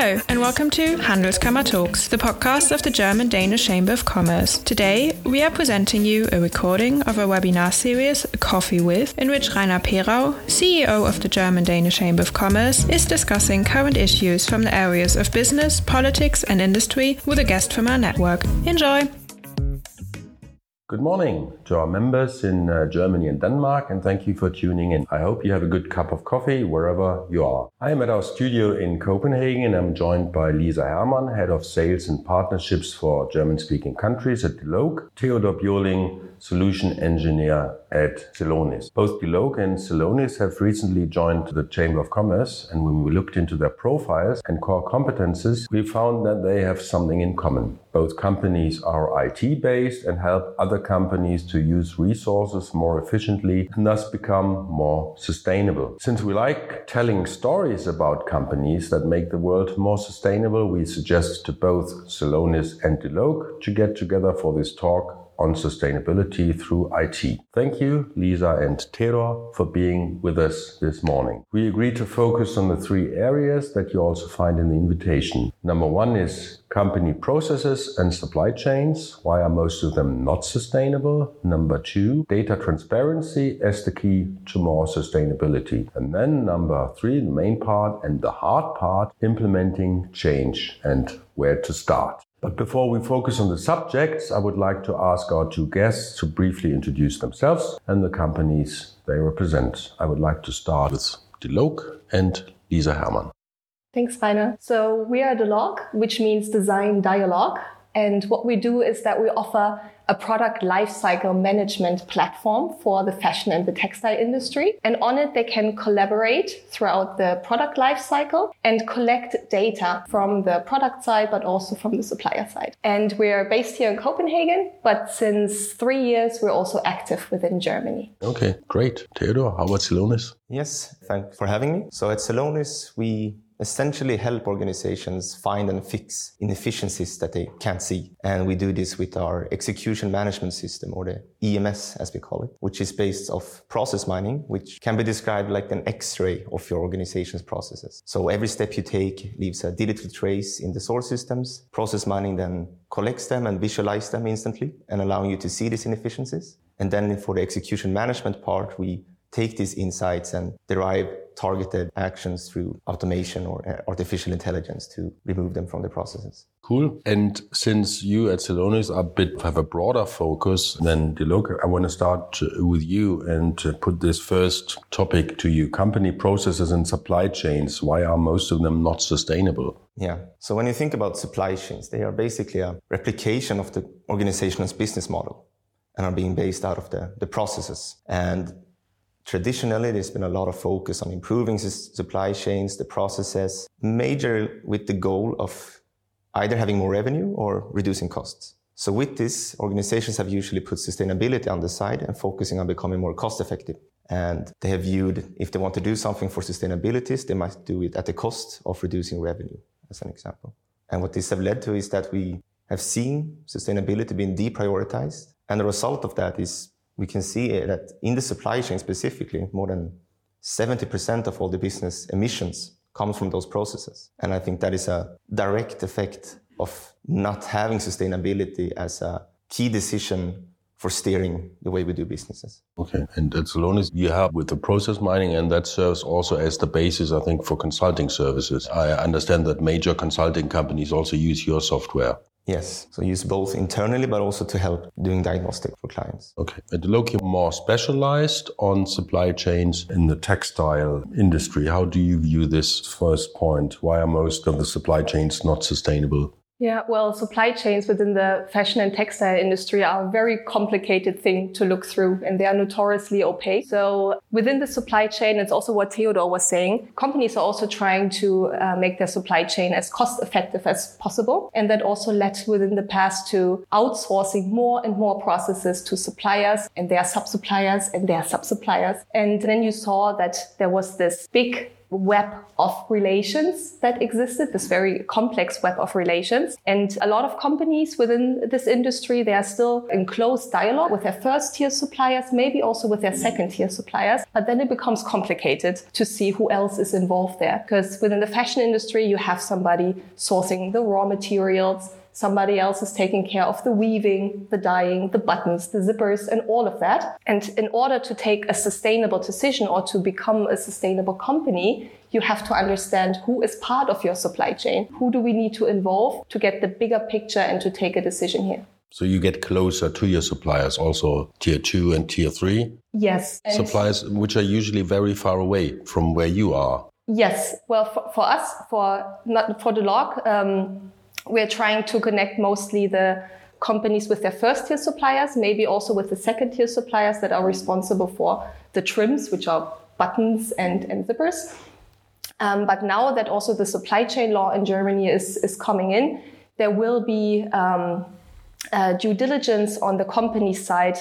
Hello, and welcome to Handelskammer Talks, the podcast of the German Danish Chamber of Commerce. Today, we are presenting you a recording of a webinar series, Coffee With, in which Rainer Perau, CEO of the German Danish Chamber of Commerce, is discussing current issues from the areas of business, politics, and industry with a guest from our network. Enjoy! Good morning to our members in uh, Germany and Denmark, and thank you for tuning in. I hope you have a good cup of coffee wherever you are. I am at our studio in Copenhagen and I'm joined by Lisa Hermann, Head of Sales and Partnerships for German speaking countries at Delogue, Theodor Bjorling, Solution Engineer at Celonis. Both Delogue and Celonis have recently joined the Chamber of Commerce, and when we looked into their profiles and core competences, we found that they have something in common. Both companies are IT based and help other companies to use resources more efficiently and thus become more sustainable. Since we like telling stories about companies that make the world more sustainable, we suggest to both Celonis and Delogue to get together for this talk on sustainability through IT. Thank you, Lisa and Theodor, for being with us this morning. We agreed to focus on the three areas that you also find in the invitation. Number one is company processes and supply chains. Why are most of them not sustainable? Number two, data transparency as the key to more sustainability. And then number three, the main part and the hard part, implementing change and where to start. But before we focus on the subjects, I would like to ask our two guests to briefly introduce themselves and the companies they represent. I would like to start with Delogue and Lisa Hermann. Thanks, Rainer. So we are Delogue, which means design dialogue. And what we do is that we offer a product lifecycle management platform for the fashion and the textile industry. And on it, they can collaborate throughout the product lifecycle and collect data from the product side, but also from the supplier side. And we're based here in Copenhagen, but since three years, we're also active within Germany. Okay, great. Theodor, how about Celonis? Yes, thanks for having me. So at Celonis, we essentially help organizations find and fix inefficiencies that they can't see. And we do this with our execution management system or the EMS as we call it, which is based off process mining, which can be described like an x-ray of your organization's processes. So every step you take leaves a digital trace in the source systems. Process mining then collects them and visualize them instantly and allowing you to see these inefficiencies. And then for the execution management part, we take these insights and derive targeted actions through automation or uh, artificial intelligence to remove them from the processes. Cool. And since you at Celonis are a bit have a broader focus than Delogue, I want to start with you and put this first topic to you. Company processes and supply chains. Why are most of them not sustainable? Yeah. So when you think about supply chains, they are basically a replication of the organization's business model and are being based out of the, the processes. And Traditionally, there's been a lot of focus on improving supply chains, the processes, major with the goal of either having more revenue or reducing costs. So with this, organizations have usually put sustainability on the side and focusing on becoming more cost effective. And they have viewed if they want to do something for sustainability, they might do it at the cost of reducing revenue, as an example. And what this have led to is that we have seen sustainability being deprioritized. And the result of that is we can see that in the supply chain specifically, more than 70% of all the business emissions comes from those processes. And I think that is a direct effect of not having sustainability as a key decision for steering the way we do businesses. Okay, and as long as you have with the process mining, and that serves also as the basis, I think, for consulting services. I understand that major consulting companies also use your software. Yes. So use both internally, but also to help doing diagnostic for clients. Okay. At Delogue, more specialized on supply chains in the textile industry. How do you view this first point? Why are most of the supply chains not sustainable? Yeah, well, supply chains within the fashion and textile industry are a very complicated thing to look through and they are notoriously opaque. So within the supply chain, it's also what Theodore was saying. Companies are also trying to uh, make their supply chain as cost effective as possible. And that also led within the past to outsourcing more and more processes to suppliers and their sub suppliers and their sub suppliers. And then you saw that there was this big web of relations that existed, this very complex web of relations. And a lot of companies within this industry, they are still in close dialogue with their first tier suppliers, maybe also with their second tier suppliers. But then it becomes complicated to see who else is involved there. Because within the fashion industry, you have somebody sourcing the raw materials, Somebody else is taking care of the weaving, the dyeing, the buttons, the zippers, and all of that. And in order to take a sustainable decision or to become a sustainable company, you have to understand who is part of your supply chain. Who do we need to involve to get the bigger picture and to take a decision here? So you get closer to your suppliers, also tier two and tier three? Yes. Suppliers, which are usually very far away from where you are. Yes. Well, for, for us, for not for Delogue, um, we're trying to connect mostly the companies with their first tier suppliers, maybe also with the second tier suppliers that are responsible for the trims, which are buttons and, and zippers. Um, but now that also the supply chain law in Germany is, is coming in, there will be um, uh, due diligence on the company side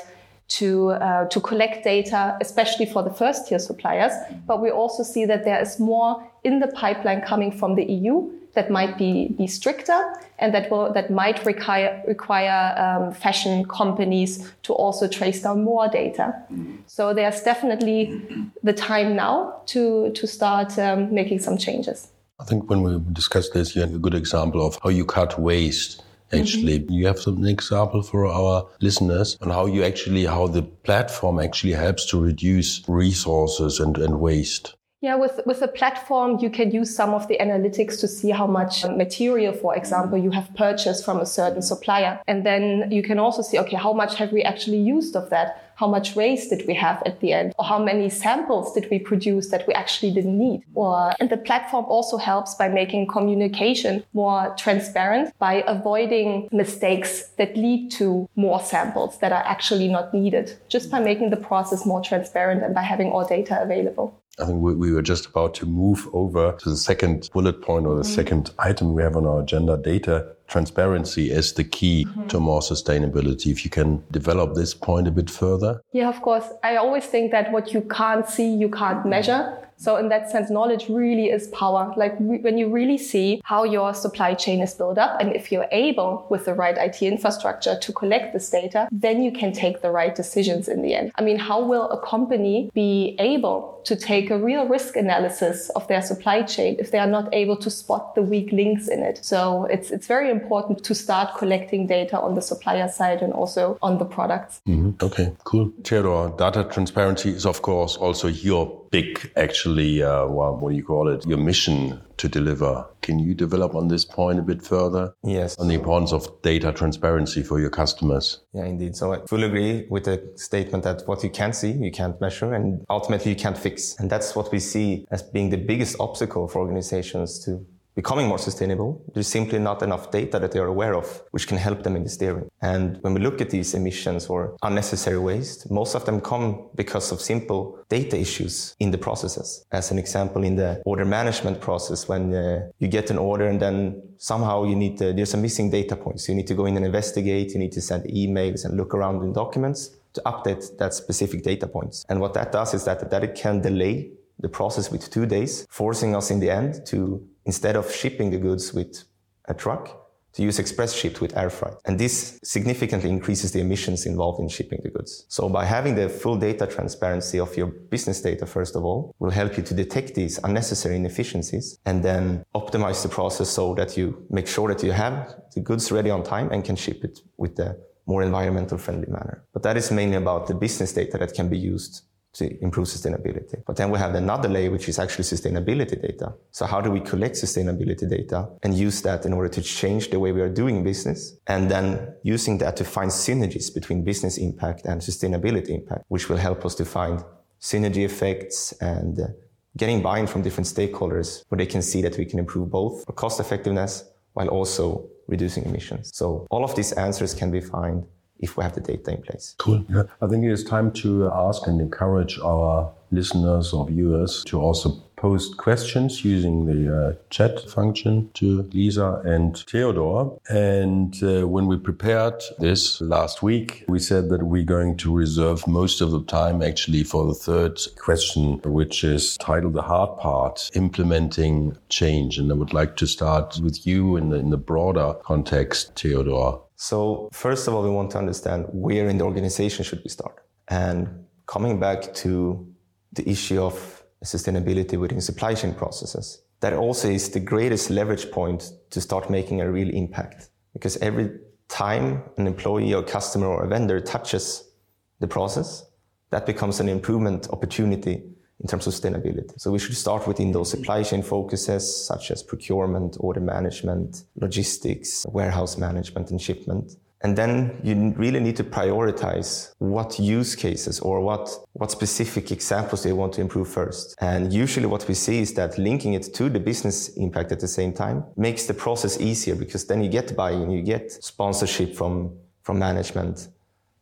to uh, to collect data, especially for the first tier suppliers. But we also see that there is more in the pipeline coming from the EU that might be, be stricter and that will that might require require um, fashion companies to also trace down more data. Mm. So there's definitely the time now to to start um, making some changes. I think when we discussed this, you have a good example of how you cut waste. Actually, mm-hmm. you have some example for our listeners on how you actually how the platform actually helps to reduce resources and, and waste. Yeah, with, with the platform, you can use some of the analytics to see how much material, for example, you have purchased from a certain supplier. And then you can also see, okay, how much have we actually used of that? How much waste did we have at the end? Or how many samples did we produce that we actually didn't need? Or, and the platform also helps by making communication more transparent by avoiding mistakes that lead to more samples that are actually not needed, just by making the process more transparent and by having all data available. I think we, we, were just about to move over to the second bullet point or the mm-hmm. second item we have on our agenda data transparency as the key mm-hmm. to more sustainability. If you can develop this point a bit further. Yeah, of course. I always think that what you can't see, you can't measure. So in that sense, knowledge really is power. Like re- when you really see how your supply chain is built up and if you're able with the right IT infrastructure to collect this data, then you can take the right decisions in the end. I mean, how will a company be able to take a real risk analysis of their supply chain if they are not able to spot the weak links in it? So it's, it's very important to start collecting data on the supplier side and also on the products. Mm-hmm. Okay, cool. Theodor, data transparency is of course also your big, actually, uh, well, what do you call it? Your mission to deliver. Can you develop on this point a bit further? Yes. On the importance of data transparency for your customers. Yeah, indeed. So I fully agree with the statement that what you can't see, you can't measure, and ultimately you can't fix. And that's what we see as being the biggest obstacle for organizations to becoming more sustainable. There's simply not enough data that they are aware of, which can help them in the steering. And when we look at these emissions or unnecessary waste, most of them come because of simple data issues in the processes. As an example, in the order management process, when uh, you get an order and then somehow you need to, there's some missing data points. You need to go in and investigate. You need to send emails and look around in documents to update that specific data points. And what that does is that, that it can delay the process with two days, forcing us in the end to instead of shipping the goods with a truck, to use express shipped with air freight. And this significantly increases the emissions involved in shipping the goods. So by having the full data transparency of your business data, first of all, will help you to detect these unnecessary inefficiencies and then optimize the process so that you make sure that you have the goods ready on time and can ship it with the more environmental friendly manner. But that is mainly about the business data that can be used to improve sustainability. But then we have another layer, which is actually sustainability data. So how do we collect sustainability data and use that in order to change the way we are doing business? And then using that to find synergies between business impact and sustainability impact, which will help us to find synergy effects and uh, getting buy-in from different stakeholders where they can see that we can improve both cost effectiveness while also reducing emissions. So all of these answers can be found if we have the data in place. Cool. Yeah. I think it is time to ask and encourage our listeners or viewers to also post questions using the uh, chat function to Lisa and Theodore. And uh, when we prepared this last week, we said that we're going to reserve most of the time actually for the third question, which is titled The Hard Part Implementing Change. And I would like to start with you in the, in the broader context, Theodore. So, first of all, we want to understand where in the organization should we start. And coming back to the issue of sustainability within supply chain processes, that also is the greatest leverage point to start making a real impact. Because every time an employee or customer or a vendor touches the process, that becomes an improvement opportunity in terms of sustainability. So we should start within those supply chain focuses such as procurement, order management, logistics, warehouse management and shipment. And then you really need to prioritize what use cases or what, what specific examples they want to improve first. And usually what we see is that linking it to the business impact at the same time makes the process easier because then you get buy-in, you get sponsorship from, from management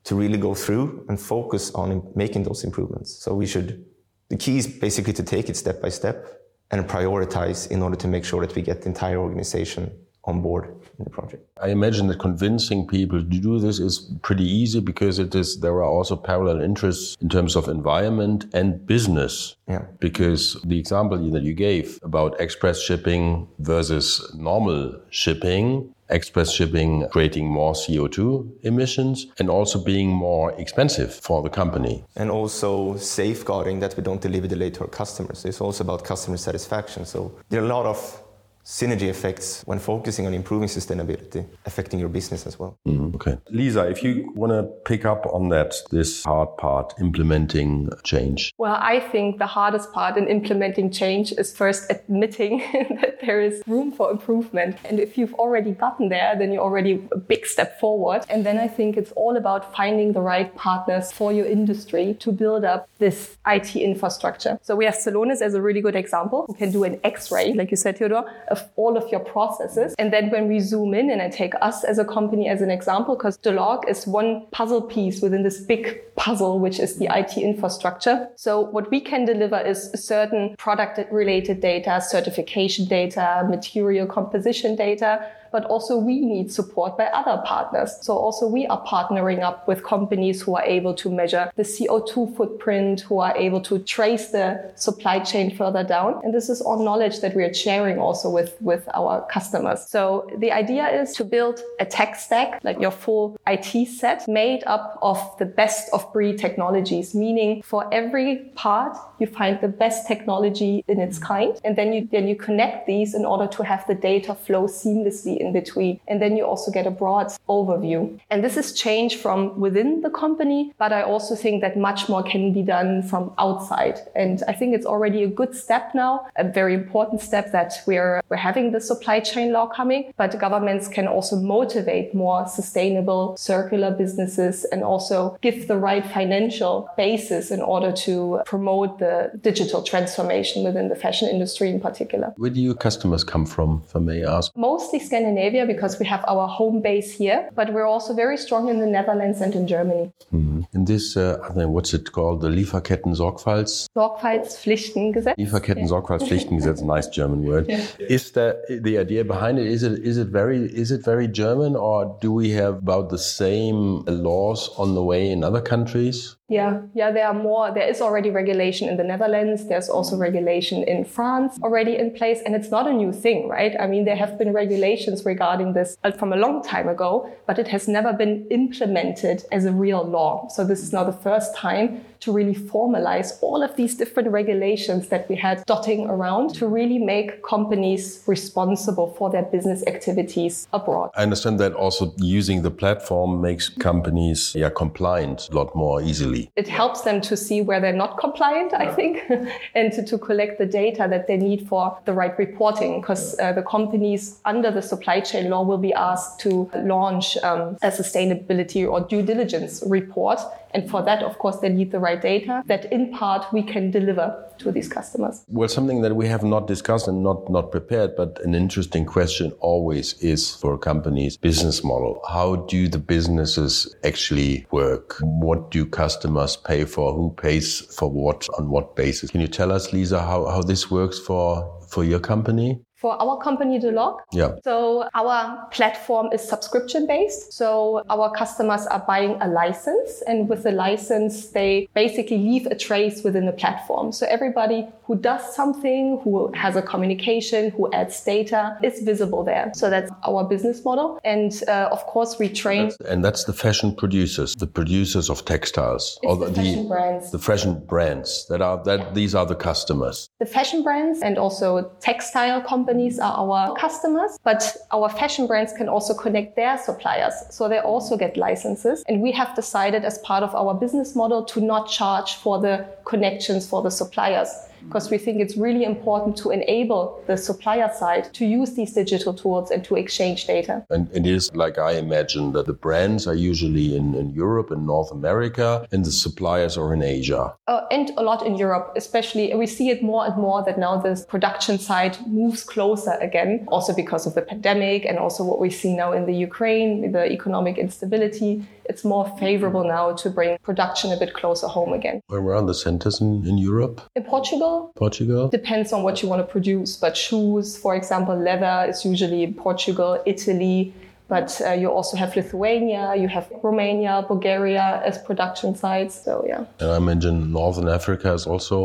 to really go through and focus on making those improvements. So we should, the key is basically to take it step by step and prioritize in order to make sure that we get the entire organization on board in the project. I imagine that convincing people to do this is pretty easy because it is there are also parallel interests in terms of environment and business. Yeah. Because the example that you gave about express shipping versus normal shipping, express shipping creating more CO2 emissions and also being more expensive for the company. And also safeguarding that we don't deliver late to our customers. It's also about customer satisfaction. So there are a lot of synergy effects when focusing on improving sustainability, affecting your business as well. Mm, okay. Lisa, if you want to pick up on that, this hard part, implementing change. Well, I think the hardest part in implementing change is first admitting that there is room for improvement. And if you've already gotten there, then you're already a big step forward. And then I think it's all about finding the right partners for your industry to build up this IT infrastructure. So we have Celonis as a really good example who can do an X-ray, like you said, Theodore, of all of your processes. And then when we zoom in and I take us as a company as an example, because Delogue is one puzzle piece within this big puzzle, which is the IT infrastructure. So what we can deliver is certain product related data, certification data, material composition data, but also we need support by other partners. So also we are partnering up with companies who are able to measure the CO2 footprint, who are able to trace the supply chain further down. And this is all knowledge that we are sharing also with, with our customers. So the idea is to build a tech stack, like your full IT set made up of the best of breed technologies, meaning for every part, you find the best technology in its kind. And then you, then you connect these in order to have the data flow seamlessly in between. And then you also get a broad overview. And this is change from within the company, but I also think that much more can be done from outside. And I think it's already a good step now, a very important step that we're, we're having the supply chain law coming, but governments can also motivate more sustainable circular businesses and also give the right financial basis in order to promote the digital transformation within the fashion industry in particular. Where do your customers come from, if I may ask? Mostly Scandinavia because we have our home base here, but we're also very strong in the Netherlands and in Germany. Mm-hmm. In this, uh, I think, what's it called? The Lieferketten-Sorgfalts? Sorgfaltspflichtengesetz. Lieferketten-Sorgfaltspflichtengesetz, nice German word. Yeah. Is that the idea behind it? Is it is it very is it very German, or do we have about the same laws on the way in other countries? Yeah, yeah, there are more. There is already regulation in the Netherlands. There's also mm. regulation in France already in place. And it's not a new thing, right? I mean, there have been regulations regarding this uh, from a long time ago, but it has never been implemented as a real law. So this is now the first time to really formalize all of these different regulations that we had dotting around to really make companies responsible for their business activities abroad. I understand that also using the platform makes companies yeah, compliant a lot more easily. It helps them to see where they're not compliant, I think, and to, to, collect the data that they need for the right reporting because uh, the companies under the supply chain law will be asked to launch um, a sustainability or due diligence report And for that, of course, they need the right data that in part we can deliver to these customers. Well, something that we have not discussed and not, not prepared, but an interesting question always is for companies business model. How do the businesses actually work? What do customers pay for? Who pays for what on what basis? Can you tell us, Lisa, how, how this works for, for your company? For our company, Delogue, Yeah. so our platform is subscription based. So our customers are buying a license and with the license, they basically leave a trace within the platform. So everybody who does something, who has a communication, who adds data is visible there. So that's our business model. And uh, of course, we train And that's the fashion producers, the producers of textiles, It's the fashion brands. the fashion brands that are that these are the customers. The fashion brands and also textile companies are our customers, but our fashion brands can also connect their suppliers. So they also get licenses. And we have decided as part of our business model to not charge for the connections for the suppliers because we think it's really important to enable the supplier side to use these digital tools and to exchange data. And it is like I imagine that the brands are usually in, in Europe and North America, and the suppliers are in Asia. Uh, and a lot in Europe, especially. We see it more and more that now the production side moves closer again, also because of the pandemic and also what we see now in the Ukraine, the economic instability. It's more favorable now to bring production a bit closer home again. Where are the centers in, in Europe? In Portugal, Portugal? depends on what you want to produce, but shoes, for example, leather is usually in Portugal, Italy. But uh, you also have Lithuania, you have Romania, Bulgaria as production sites. So, yeah. And I imagine Northern Africa is also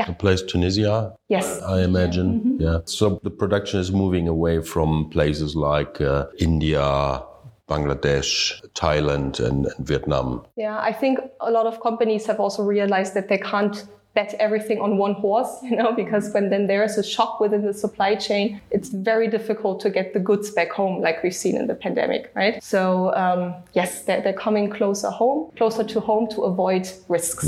Yeah. a place, Tunisia, Yes. I imagine. Yeah. So the production is moving away from places like uh, India, Bangladesh, Thailand, and, and Vietnam. Yeah, I think a lot of companies have also realized that they can't bet everything on one horse, you know, because when then there is a shock within the supply chain, it's very difficult to get the goods back home, like we've seen in the pandemic, right? So um, yes, they're, they're coming closer home, closer to home to avoid risks.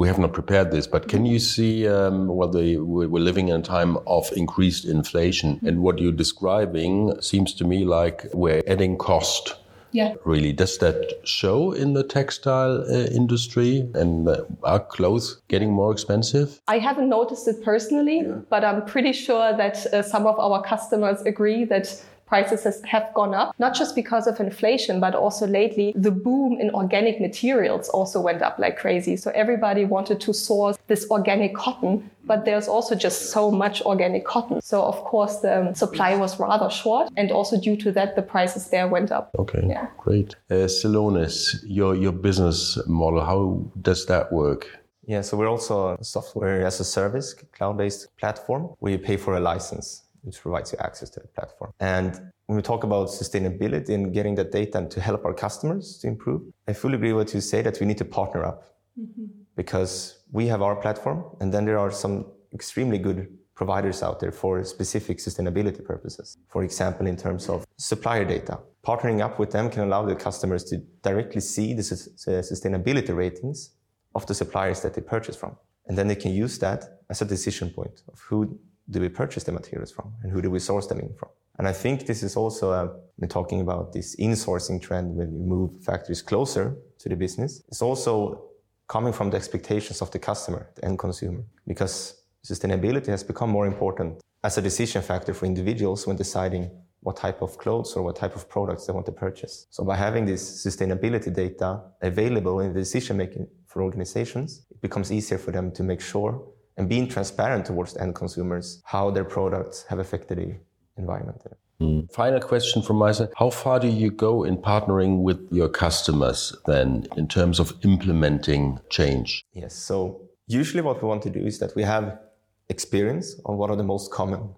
We have not prepared this, but can you see, um, well, the, we- we're living in a time of increased inflation, and what you're describing seems to me like we're adding cost. Yeah. Really, does that show in the textile uh, industry? And uh, are clothes getting more expensive? I haven't noticed it personally, but I'm pretty sure that uh, some of our customers agree that prices has, have gone up, not just because of inflation, but also lately the boom in organic materials also went up like crazy. So everybody wanted to source this organic cotton, but there's also just so much organic cotton. So of course the supply was rather short. And also due to that, the prices there went up. Okay, Yeah. great. Uh, Celonis, your, your business model, how does that work? Yeah, so we're also a software as a service, cloud-based platform where you pay for a license, which provides you access to the platform. And when we talk about sustainability and getting that data and to help our customers to improve, I fully agree with you say that we need to partner up because we have our platform and then there are some extremely good providers out there for specific sustainability purposes. For example, in terms of supplier data. Partnering up with them can allow the customers to directly see the sus- uh, sustainability ratings of the suppliers that they purchase from. And then they can use that as a decision point of who do we purchase the materials from and who do we source them in from. And I think this is also, uh, talking about this insourcing trend when you move factories closer to the business, it's also coming from the expectations of the customer, the end consumer, because sustainability has become more important as a decision factor for individuals when deciding what type of clothes or what type of products they want to purchase. So by having this sustainability data available in the decision making for organizations, it becomes easier for them to make sure and being transparent towards the end consumers how their products have affected the environment. Mm. Final question from my side. How far do you go in partnering with your customers then in terms of implementing change? Yes. So usually what we want to do is that we have experience on what are the most common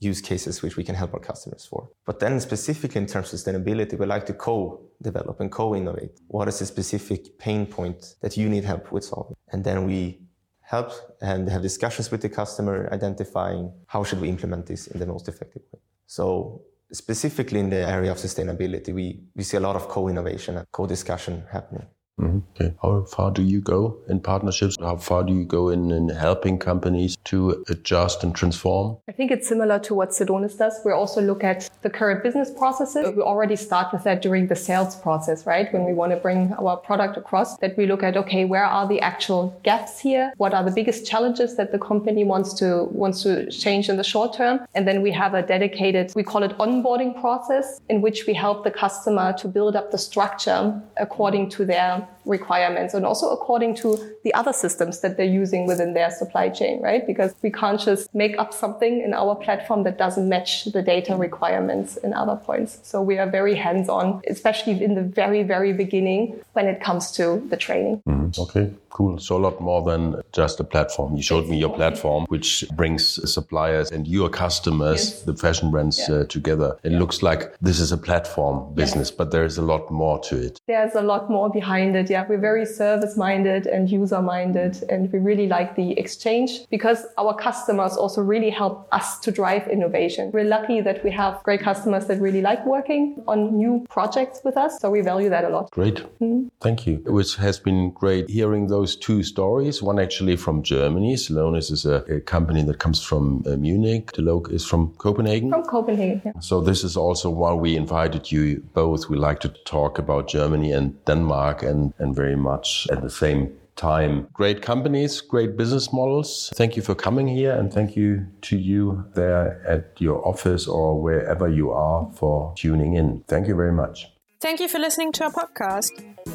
use cases which we can help our customers for. But then specifically in terms of sustainability, we like to co-develop and co-innovate. What is the specific pain point that you need help with solving? And then we help and have discussions with the customer identifying how should we implement this in the most effective way. So specifically in the area of sustainability, we, we see a lot of co-innovation and co-discussion happening. Mm-hmm. Okay. How far do you go in partnerships? How far do you go in, in helping companies to adjust and transform? I think it's similar to what Celonis does. We also look at the current business processes. We already start with that during the sales process, right? When we want to bring our product across, that we look at, okay, where are the actual gaps here? What are the biggest challenges that the company wants to wants to change in the short term? And then we have a dedicated, we call it onboarding process, in which we help the customer to build up the structure according to their requirements and also according to the other systems that they're using within their supply chain, right? Because we can't just make up something in our platform that doesn't match the data requirements in other points. So we are very hands on, especially in the very, very beginning when it comes to the training. Mm, okay, cool. So a lot more than just a platform. You showed me your platform, which brings suppliers and your customers, yes. the fashion brands, yeah. uh, together. It yeah. looks like this is a platform business, yes. but there's a lot more to it. There's a lot more behind it yeah, we're very service minded and user minded. And we really like the exchange because our customers also really help us to drive innovation. We're lucky that we have great customers that really like working on new projects with us. So we value that a lot. Great. Mm-hmm. Thank you. It has been great hearing those two stories. One actually from Germany. Celonis is a, a company that comes from uh, Munich. Delogue is from Copenhagen. From Copenhagen, yeah. So this is also why we invited you both. We like to talk about Germany and Denmark and and very much at the same time. Great companies, great business models. Thank you for coming here and thank you to you there at your office or wherever you are for tuning in. Thank you very much. Thank you for listening to our podcast.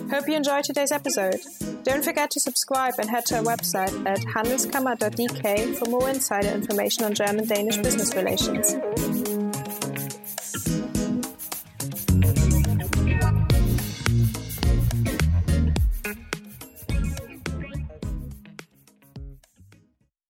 Hope you enjoyed today's episode. Don't forget to subscribe and head to our website at handelskammer.dk for more insider information on German Danish business relations.